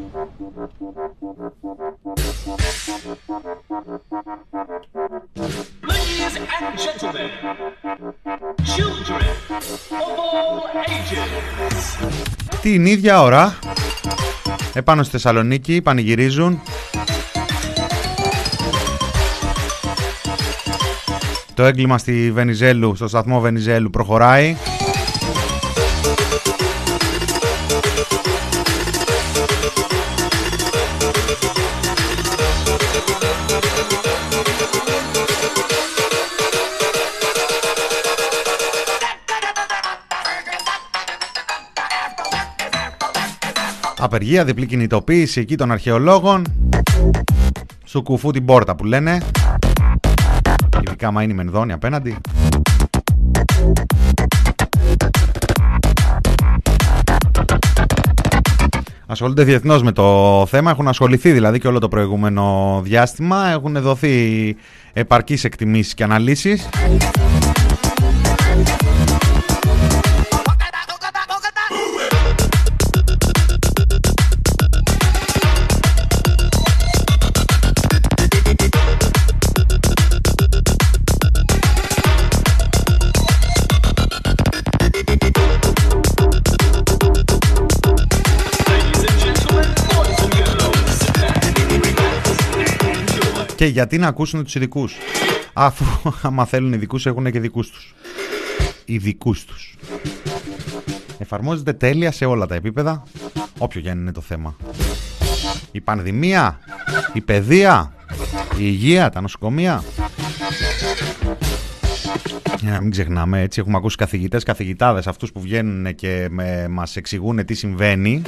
and gentlemen, children of all ages. Την ίδια ώρα, επάνω στη Θεσσαλονίκη, πανηγυρίζουν Το έγκλημα στη Βενιζέλου, στο σταθμό Βενιζέλου προχωράει. Απεργία, διπλή κινητοποίηση εκεί των αρχαιολόγων. Σου κουφού την πόρτα που λένε. Ειδικά μα είναι η Μενδόνη απέναντι. Ασχολούνται διεθνώς με το θέμα, έχουν ασχοληθεί δηλαδή και όλο το προηγούμενο διάστημα. Έχουν δοθεί επαρκείς εκτιμήσεις και αναλύσεις. Και γιατί να ακούσουν τους ειδικούς. Αφού άμα θέλουν ειδικούς έχουν και δικούς τους. Ειδικούς τους. Εφαρμόζεται τέλεια σε όλα τα επίπεδα, όποιο και αν είναι το θέμα. Η πανδημία, η παιδεία, η υγεία, τα νοσοκομεία. Για να μην ξεχνάμε, έτσι έχουμε ακούσει καθηγητές, καθηγητάδες, αυτούς που βγαίνουν και με, μας εξηγούν τι συμβαίνει,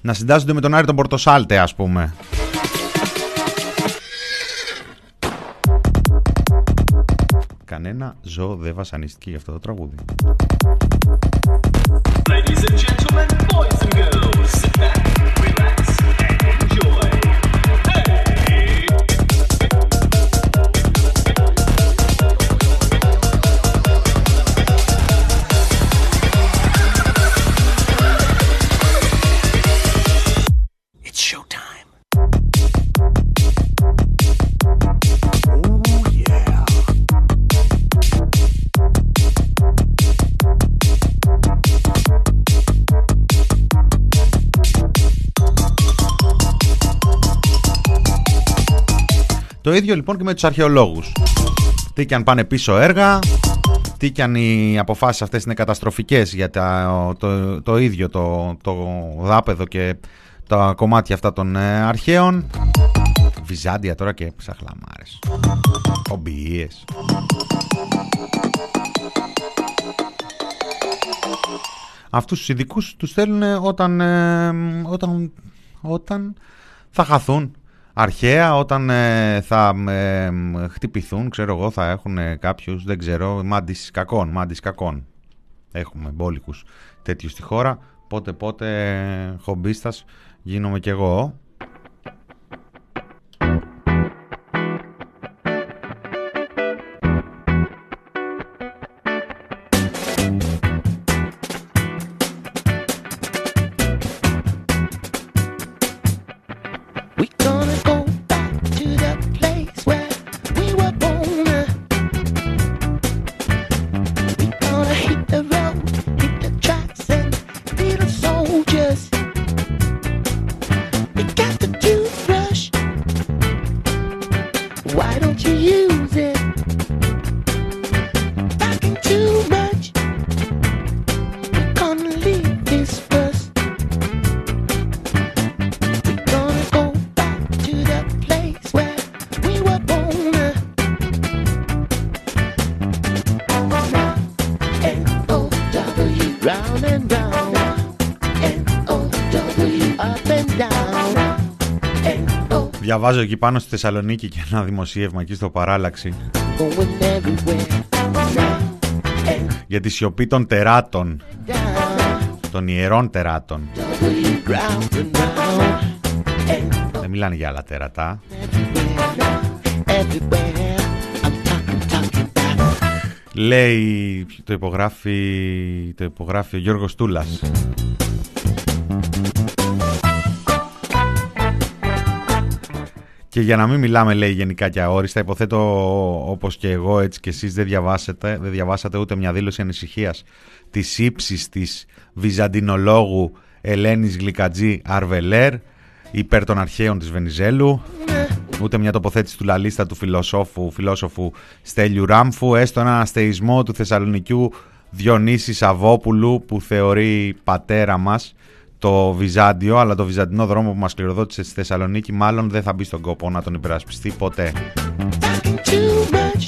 να συντάσσονται με τον Άρη τον Πορτοσάλτε, ας πούμε. Κανένα ζώο δεν βασανίστηκε για αυτό το τραγούδι. Ladies and gentlemen, boys and girls, sit back, relax, Το ίδιο λοιπόν και με τους αρχαιολόγους. Τι και αν πάνε πίσω έργα, τι και αν οι αποφάσεις αυτές είναι καταστροφικές για τα, το, το ίδιο το, το δάπεδο και τα κομμάτια αυτά των ε, αρχαίων. Βυζάντια τώρα και ψαχλαμάρες. Ομπιείες. Αυτούς τους ειδικούς τους θέλουν όταν, ε, όταν, όταν θα χαθούν αρχαία, όταν ε, θα ε, χτυπηθούν, ξέρω εγώ, θα έχουν ε, κάποιους, δεν ξέρω, μάντις κακών, μάντις κακών. Έχουμε μπόλικους τέτοιους στη χώρα, πότε πότε ε, χομπίστας γίνομαι κι εγώ. N-O, Διαβάζω εκεί πάνω στη Θεσσαλονίκη και ένα δημοσίευμα εκεί στο παράλαξη. going everywhere. Now, Για τη σιωπή των τεράτων, down. των ιερών τεράτων. We ground and round. And Δεν μιλάνε για άλλα τερατά. everywhere. I'm talking, talking about. Λέει, το υπογράφει, το υπογράφει ο Γιώργος Τούλας. Και για να μην μιλάμε, λέει γενικά και αόριστα, υποθέτω όπως και εγώ έτσι και εσείς δεν διαβάσατε, δεν διαβάσατε ούτε μια δήλωση ανησυχίας της ύψης της βυζαντινολόγου Ελένης Γλυκατζή Αρβελέρ υπέρ των αρχαίων της Βενιζέλου ούτε μια τοποθέτηση του λαλίστα του φιλοσόφου, φιλόσοφου Στέλιου Ράμφου, έστω έναν αστεϊσμό του Θεσσαλονικιού Διονύσης Σαββόπουλου που θεωρεί πατέρα μας το Βυζάντιο, αλλά το βυζαντινό δρόμο που μας κληροδότησε στη Θεσσαλονίκη μάλλον δεν θα μπει στον κόπο να τον υπερασπιστεί ποτέ. Talking too much.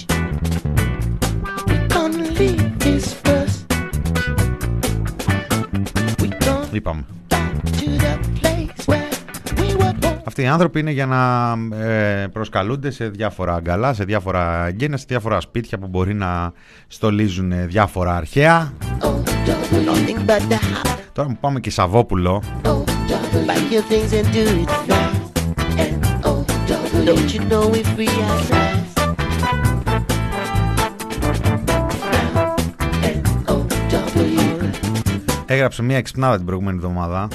We gonna leave this first. We gonna Είπαμε. back to the place where we were born. Αυτοί οι άνθρωποι είναι για να ε, προσκαλούνται σε διάφορα αγκαλά, σε διάφορα εγγένεια, σε διάφορα σπίτια που μπορεί να στολίζουν ε, διάφορα αρχαία. Oh, Τώρα μου πάμε και σαβόπουλο. Έγραψε μια ξυπνάδα την προηγούμενη εβδομάδα.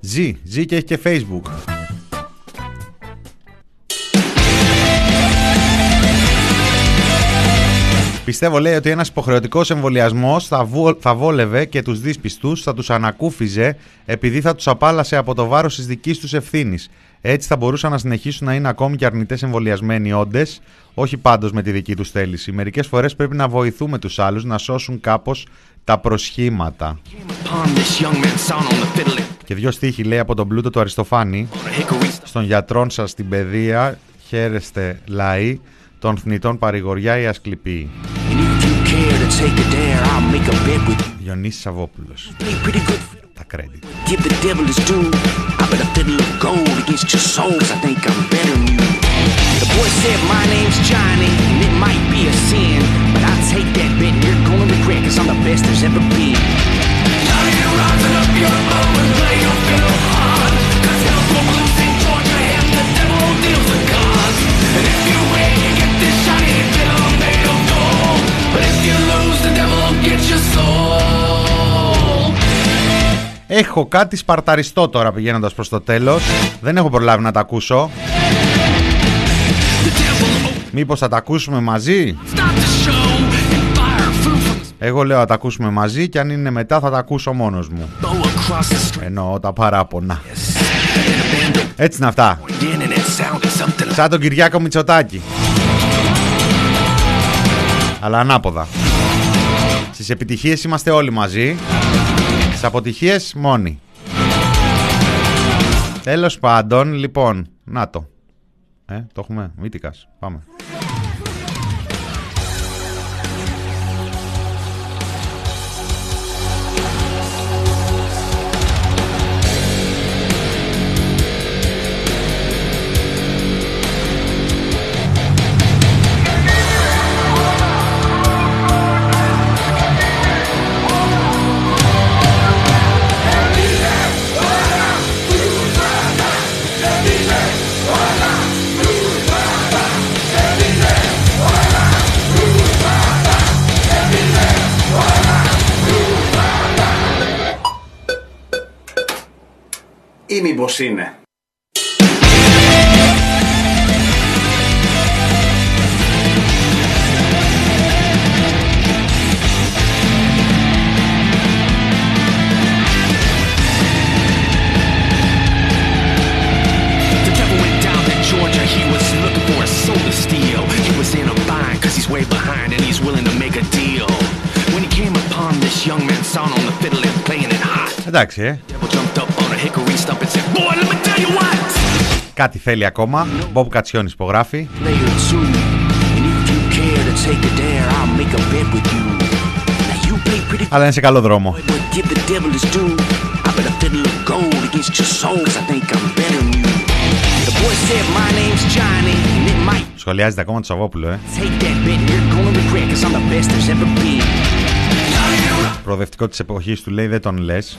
Ζή, ζή και έχει και facebook. Πιστεύω λέει ότι ένας υποχρεωτικός εμβολιασμός θα, βου- θα βόλευε και τους δύσπιστους, θα τους ανακούφιζε επειδή θα τους απάλασε από το βάρος της δικής τους ευθύνης. Έτσι θα μπορούσαν να συνεχίσουν να είναι ακόμη και αρνητές εμβολιασμένοι όντες, όχι πάντως με τη δική τους θέληση. Μερικές φορές πρέπει να βοηθούμε τους άλλους να σώσουν κάπως τα προσχήματα. Upon this young man's son on the fiddle Και δυο στίχοι λέει από τον πλούτο του Αριστοφάνη. on a hickory Στον γιατρόν σας στην παιδεία χαίρεστε λαοί, των θνητών παρηγοριά η ασκληπή. And if you care to take a dare, I'll make a bet with you. Διονύσης Σαββόπουλος. Play pretty good fiddle. Τα credit. Give the devil his due. I bet a fiddle of gold against your soul, 'cause I think Έχω κάτι σπαρταριστό τώρα πηγαίνοντας προς το τέλος. Δεν έχω προλάβει να τα ακούσω. Μήπως θα τα ακούσουμε μαζί; Εγώ λέω να τα ακούσουμε μαζί και αν είναι μετά θα τα ακούσω μόνος μου. Bow across the street, Εννοώ τα παράπονα. Έτσι είναι αυτά. Σαν τον Κυριάκο Μητσοτάκη. Αλλά ανάποδα. Στις επιτυχίες είμαστε όλοι μαζί. Στις αποτυχίες μόνοι. Τέλος πάντων, λοιπόν, να το. Ε, το έχουμε, Μύτικας. Πάμε. Playing it hot, Εντάξει, ε. Κάτι θέλει ακόμα. Μπομπ κατσιώνει, υπογράφει. Αλλά είναι σε καλό δρόμο. Σχολιάζεται ακόμα το Σαββόπουλο. Ε. Προοδευτικό της εποχής του, λέει: Δεν τον λες.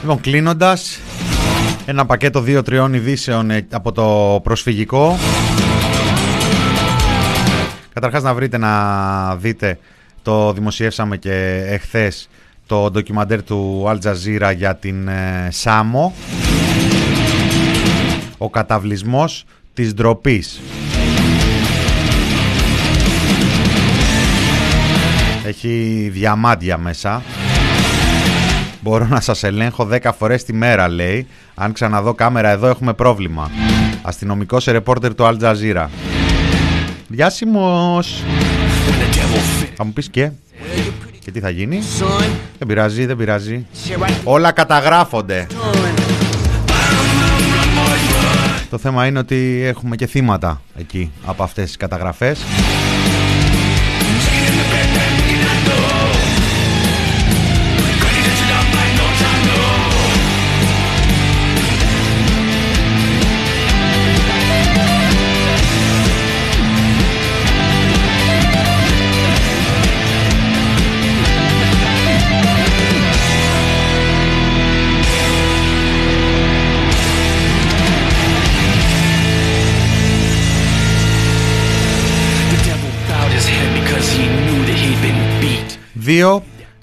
Λοιπόν, κλείνοντας, ένα πακέτο 2-3 ειδήσεων ε, από το προσφυγικό. Καταρχάς να βρείτε να δείτε, το δημοσιεύσαμε και εχθές, το ντοκιμαντέρ του Al Jazeera για την ε, Σάμο. Ο καταβλισμός της ντροπής. Έχει διαμάντια μέσα. Μπορώ να σας ελέγχω 10 φορές τη μέρα, λέει. Αν ξαναδώ κάμερα εδώ έχουμε πρόβλημα. Αστυνομικός ρεπόρτερ του Al Jazeera. Διάσημος. When the devil fit. Θα μου πεις και; Και τι θα γίνει; Son, Δεν πειράζει, δεν πειράζει. shit right Όλα καταγράφονται. on. Το θέμα είναι ότι έχουμε και θύματα εκεί από αυτές τις καταγραφές.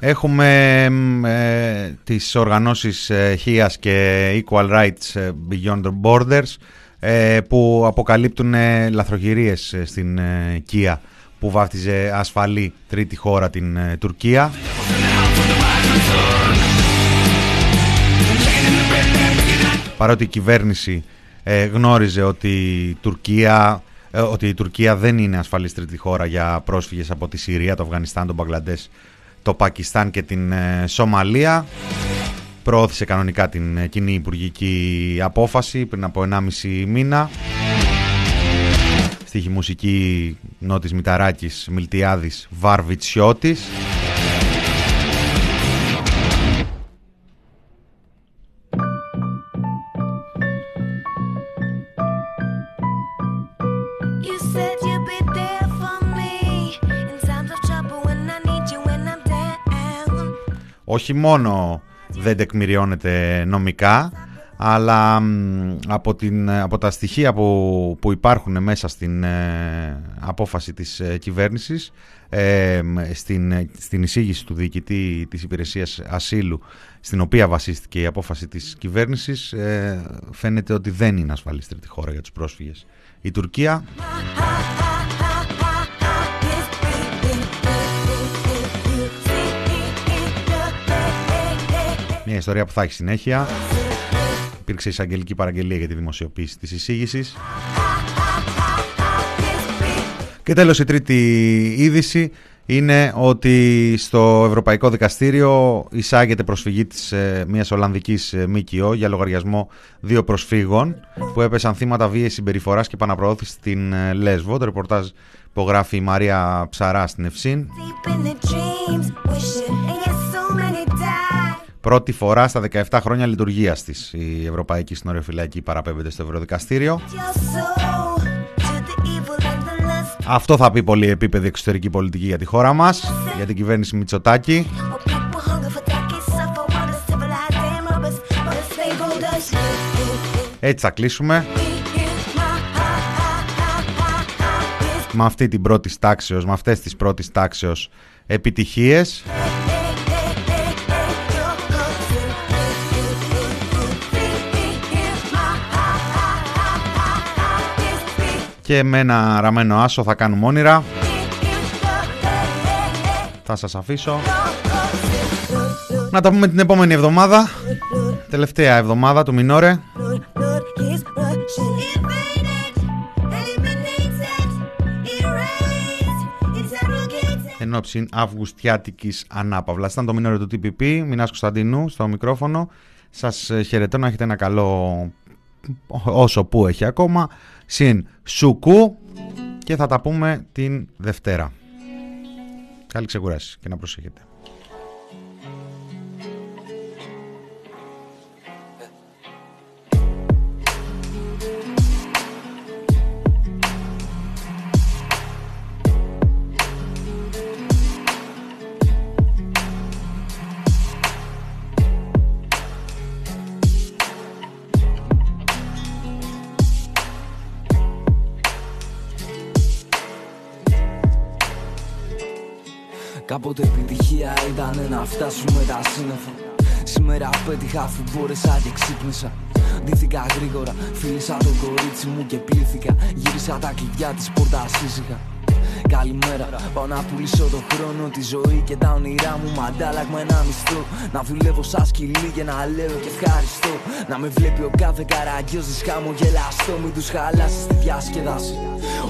Έχουμε μ, ε, τις οργανώσεις ε, HIAS και Equal Rights ε, Beyond the Borders ε, που αποκαλύπτουν ε, λαθροχειρίες ε, στην ε, Κία που βάφτιζε ασφαλή τρίτη χώρα την ε, Τουρκία. Παρότι η κυβέρνηση ε, γνώριζε ότι η Τουρκία ε, ότι η Τουρκία δεν είναι ασφαλής τρίτη χώρα για πρόσφυγες από τη Συρία, το Αφγανιστάν, τον Μπαγκλαντές, το Πακιστάν και την ε, Σομαλία. Προώθησε κανονικά την ε, κοινή υπουργική απόφαση πριν από 1,5 μήνα. Στίχη μουσική Νότης Μηταράκης, Μιλτιάδης, Βαρβιτσιώτης. Όχι μόνο δεν τεκμηριώνεται νομικά, αλλά μ, από, την, από τα στοιχεία που, που υπάρχουν μέσα στην ε, απόφαση της ε, κυβέρνησης, ε, μ, στην, ε, στην εισήγηση του διοικητή της υπηρεσίας ασύλου, στην οποία βασίστηκε η απόφαση της κυβέρνησης, ε, φαίνεται ότι δεν είναι ασφαλής τρίτη χώρα για τους πρόσφυγες. Η Τουρκία Μια ιστορία που θα έχει συνέχεια. Υπήρξε εισαγγελική παραγγελία για τη δημοσιοποίηση της εισήγησης. Και τέλος η τρίτη είδηση είναι ότι στο Ευρωπαϊκό Δικαστήριο εισάγεται προσφυγή της ε, μιας Ολλανδικής ε, ΜΚΟ για λογαριασμό δύο προσφύγων που έπεσαν θύματα βίαιης συμπεριφοράς και επαναπροώθησης στην ε, Λέσβο. Το ρεπορτάζ υπογράφει η Μαρία Ψαρά στην Ευσύν. Πρώτη φορά στα 17 χρόνια λειτουργίας της η Ευρωπαϊκή Συνοριοφυλακή παραπέμπεται στο Ευρωδικαστήριο. Your soul to the evil and the lust. Αυτό θα πει πολύ επίπεδη εξωτερική πολιτική για τη χώρα μας, για την κυβέρνηση Μητσοτάκη. Oh, people hunger for decades, suffer while the civilized damn robbers, while the slave holders. Έτσι θα κλείσουμε με αυτή την πρώτη τάξεως, με αυτές τις πρώτες τάξεως επιτυχίες. Και με ένα ραμμένο άσο θα κάνουμε όνειρα. Θα σας αφήσω. Να τα πούμε την επόμενη εβδομάδα. Τελευταία εβδομάδα του Μινόρε. Εν ώψη Αυγουστιάτικης Ανάπαυλας. Ήταν το Μινόρε του TPP. Μινάς Κωνσταντίνου στο μικρόφωνο. Σας ε, χαιρετώ να έχετε ένα καλό όσο που έχει ακόμα. Συν Σουκού και θα τα πούμε την Δευτέρα. Καλή ξεκουράση και να προσέχετε. Φτάσουμε τα σύννεφα Σήμερα πέτυχα αφού μπόρεσα και ξύπνησα Ντύθηκα γρήγορα, φίλησα το κορίτσι μου και πλήθηκα Γύρισα τα κλειδιά της πόρτας ήσυχα Καλημέρα, πάω να πουλήσω το χρόνο, τη ζωή και τα όνειρά μου με αντάλλαγμα ένα μισθό. Να δουλεύω σαν σκυλί και να λέω και ευχαριστώ. Να με βλέπει ο κάθε καραγκιόζης χαμογελαστό, μην τους χαλάσεις τη διασκεδάση.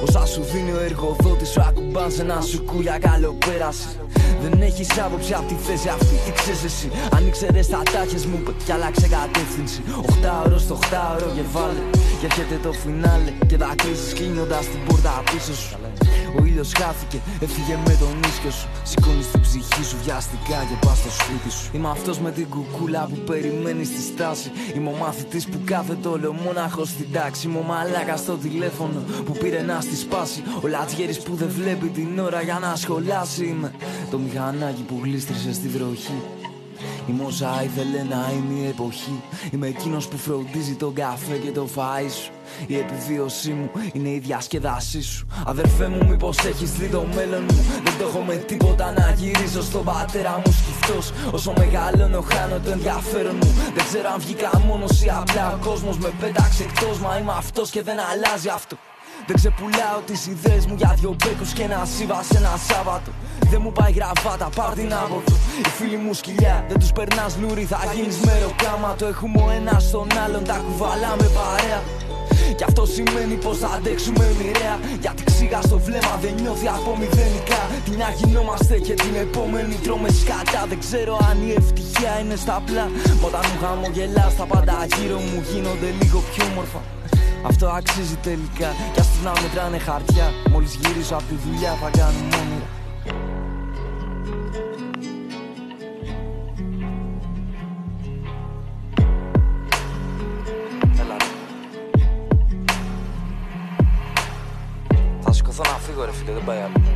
Όσα σου δίνει ο εργοδότης σου ακουμπάν σε ένα σου κούλια καλό πέρασης. Δεν έχεις άποψη από τη θέση αυτή, τι ξέρεις εσύ. Αν ήξερες τα τάχες μου, και άλλαξε κατεύθυνση. Οχτάωρος στο οχτάωρο και βάλε. Και έρχεται το φινάλε και θα κλείσεις κλείνοντας την πόρτα πίσω σου. Ο ήλιος χάθηκε, έφυγε με τον ίσιο σου. Σηκώνεις την ψυχή σου βιαστικά και πας στο σπίτι σου. Είμαι αυτός με την κουκούλα που περιμένει στη στάση. Είμαι ο μαθητής που κάθεται όλο μόναχο στην τάξη. Είμαι ο μαλάκας στο τηλέφωνο που πήρε να στη σπάση. Ο λατζιέρης που δεν βλέπει την ώρα για να σχολάσει. Είμαι το μηχανάκι που γλίστρισε στη βροχή. Είμαι όσα ήθελε να είναι η εποχή. Είμαι εκείνος που φροντίζει τον καφέ και το φαΐ σου. Η επιβίωσή μου είναι η διασκεδάσή σου. Αδερφέ μου, μήπως έχεις δει το μέλλον μου; Δεν το έχω με τίποτα να γυρίσω στον πατέρα μου σκυφτός. Όσο μεγαλώνω, χάνω το ενδιαφέρον μου. Δεν ξέρω αν βγήκα μόνος ή απλά ο κόσμος με πέταξε εκτός. Μα είμαι αυτός και δεν αλλάζει αυτό. Δεν ξεπουλάω τις ιδέες μου για δυο μπέκους και ένα σύβα σε ένα Σάββατο. Δεν μου πάει γραβάτα, πάρ την από του Οι φίλοι μου σκυλιά, δεν τους περνάς λούρι Θα γίνεις μεροκάμα, το έχουμε ο ένας στον άλλον Τα κουβαλάμε παρέα. Και αυτό σημαίνει πως θα αντέξουμε μοιραία. Γιατί ξύγα στο βλέμμα δεν νιώθει από μηδενικά. Τι μια γινόμαστε και την επόμενη τρώμε σκάτα Δεν ξέρω αν η ευτυχία είναι στα πλά Μα όταν μου χαμογελάς τα πάντα γύρω μου γίνονται λίγο πιο όμορφα αυτό αξίζει τελικά. Κι ας τους να μετράνε χαρτιά. Μόλις γυρίσω από τη δουλειά θα κάνουμε όνειρα Έλα. Ρε. Θα σηκωθώ να φύγω ρε φίλε, δεν πάει άλλο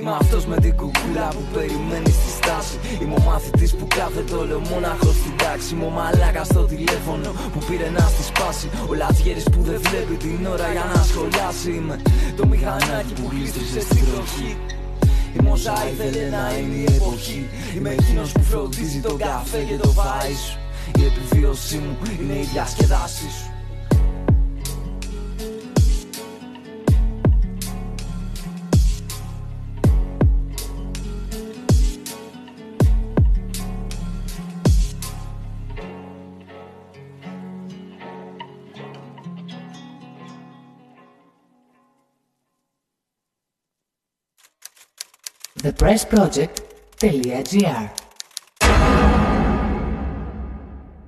Είμαι αυτός με την κουκούλα που περιμένει στη στάση. Είμαι ο μαθητής που κάθεται όλο μόναχος στην τάξη. Είμαι ο μαλάκας στο τηλέφωνο που πήρε να στη σπάσει. Ο λατζιέρης που δεν βλέπει την ώρα για να σχολιάσει. Είμαι το μηχανάκι που γλίστρισε στην τροχή. Είμαι όσα ήθελε να είναι η εποχή. Είμαι εκείνος που φροντίζει τον καφέ και το φαΐ σου Η επιβίωσή μου είναι η διασκεδάσή σου thepressproject.gr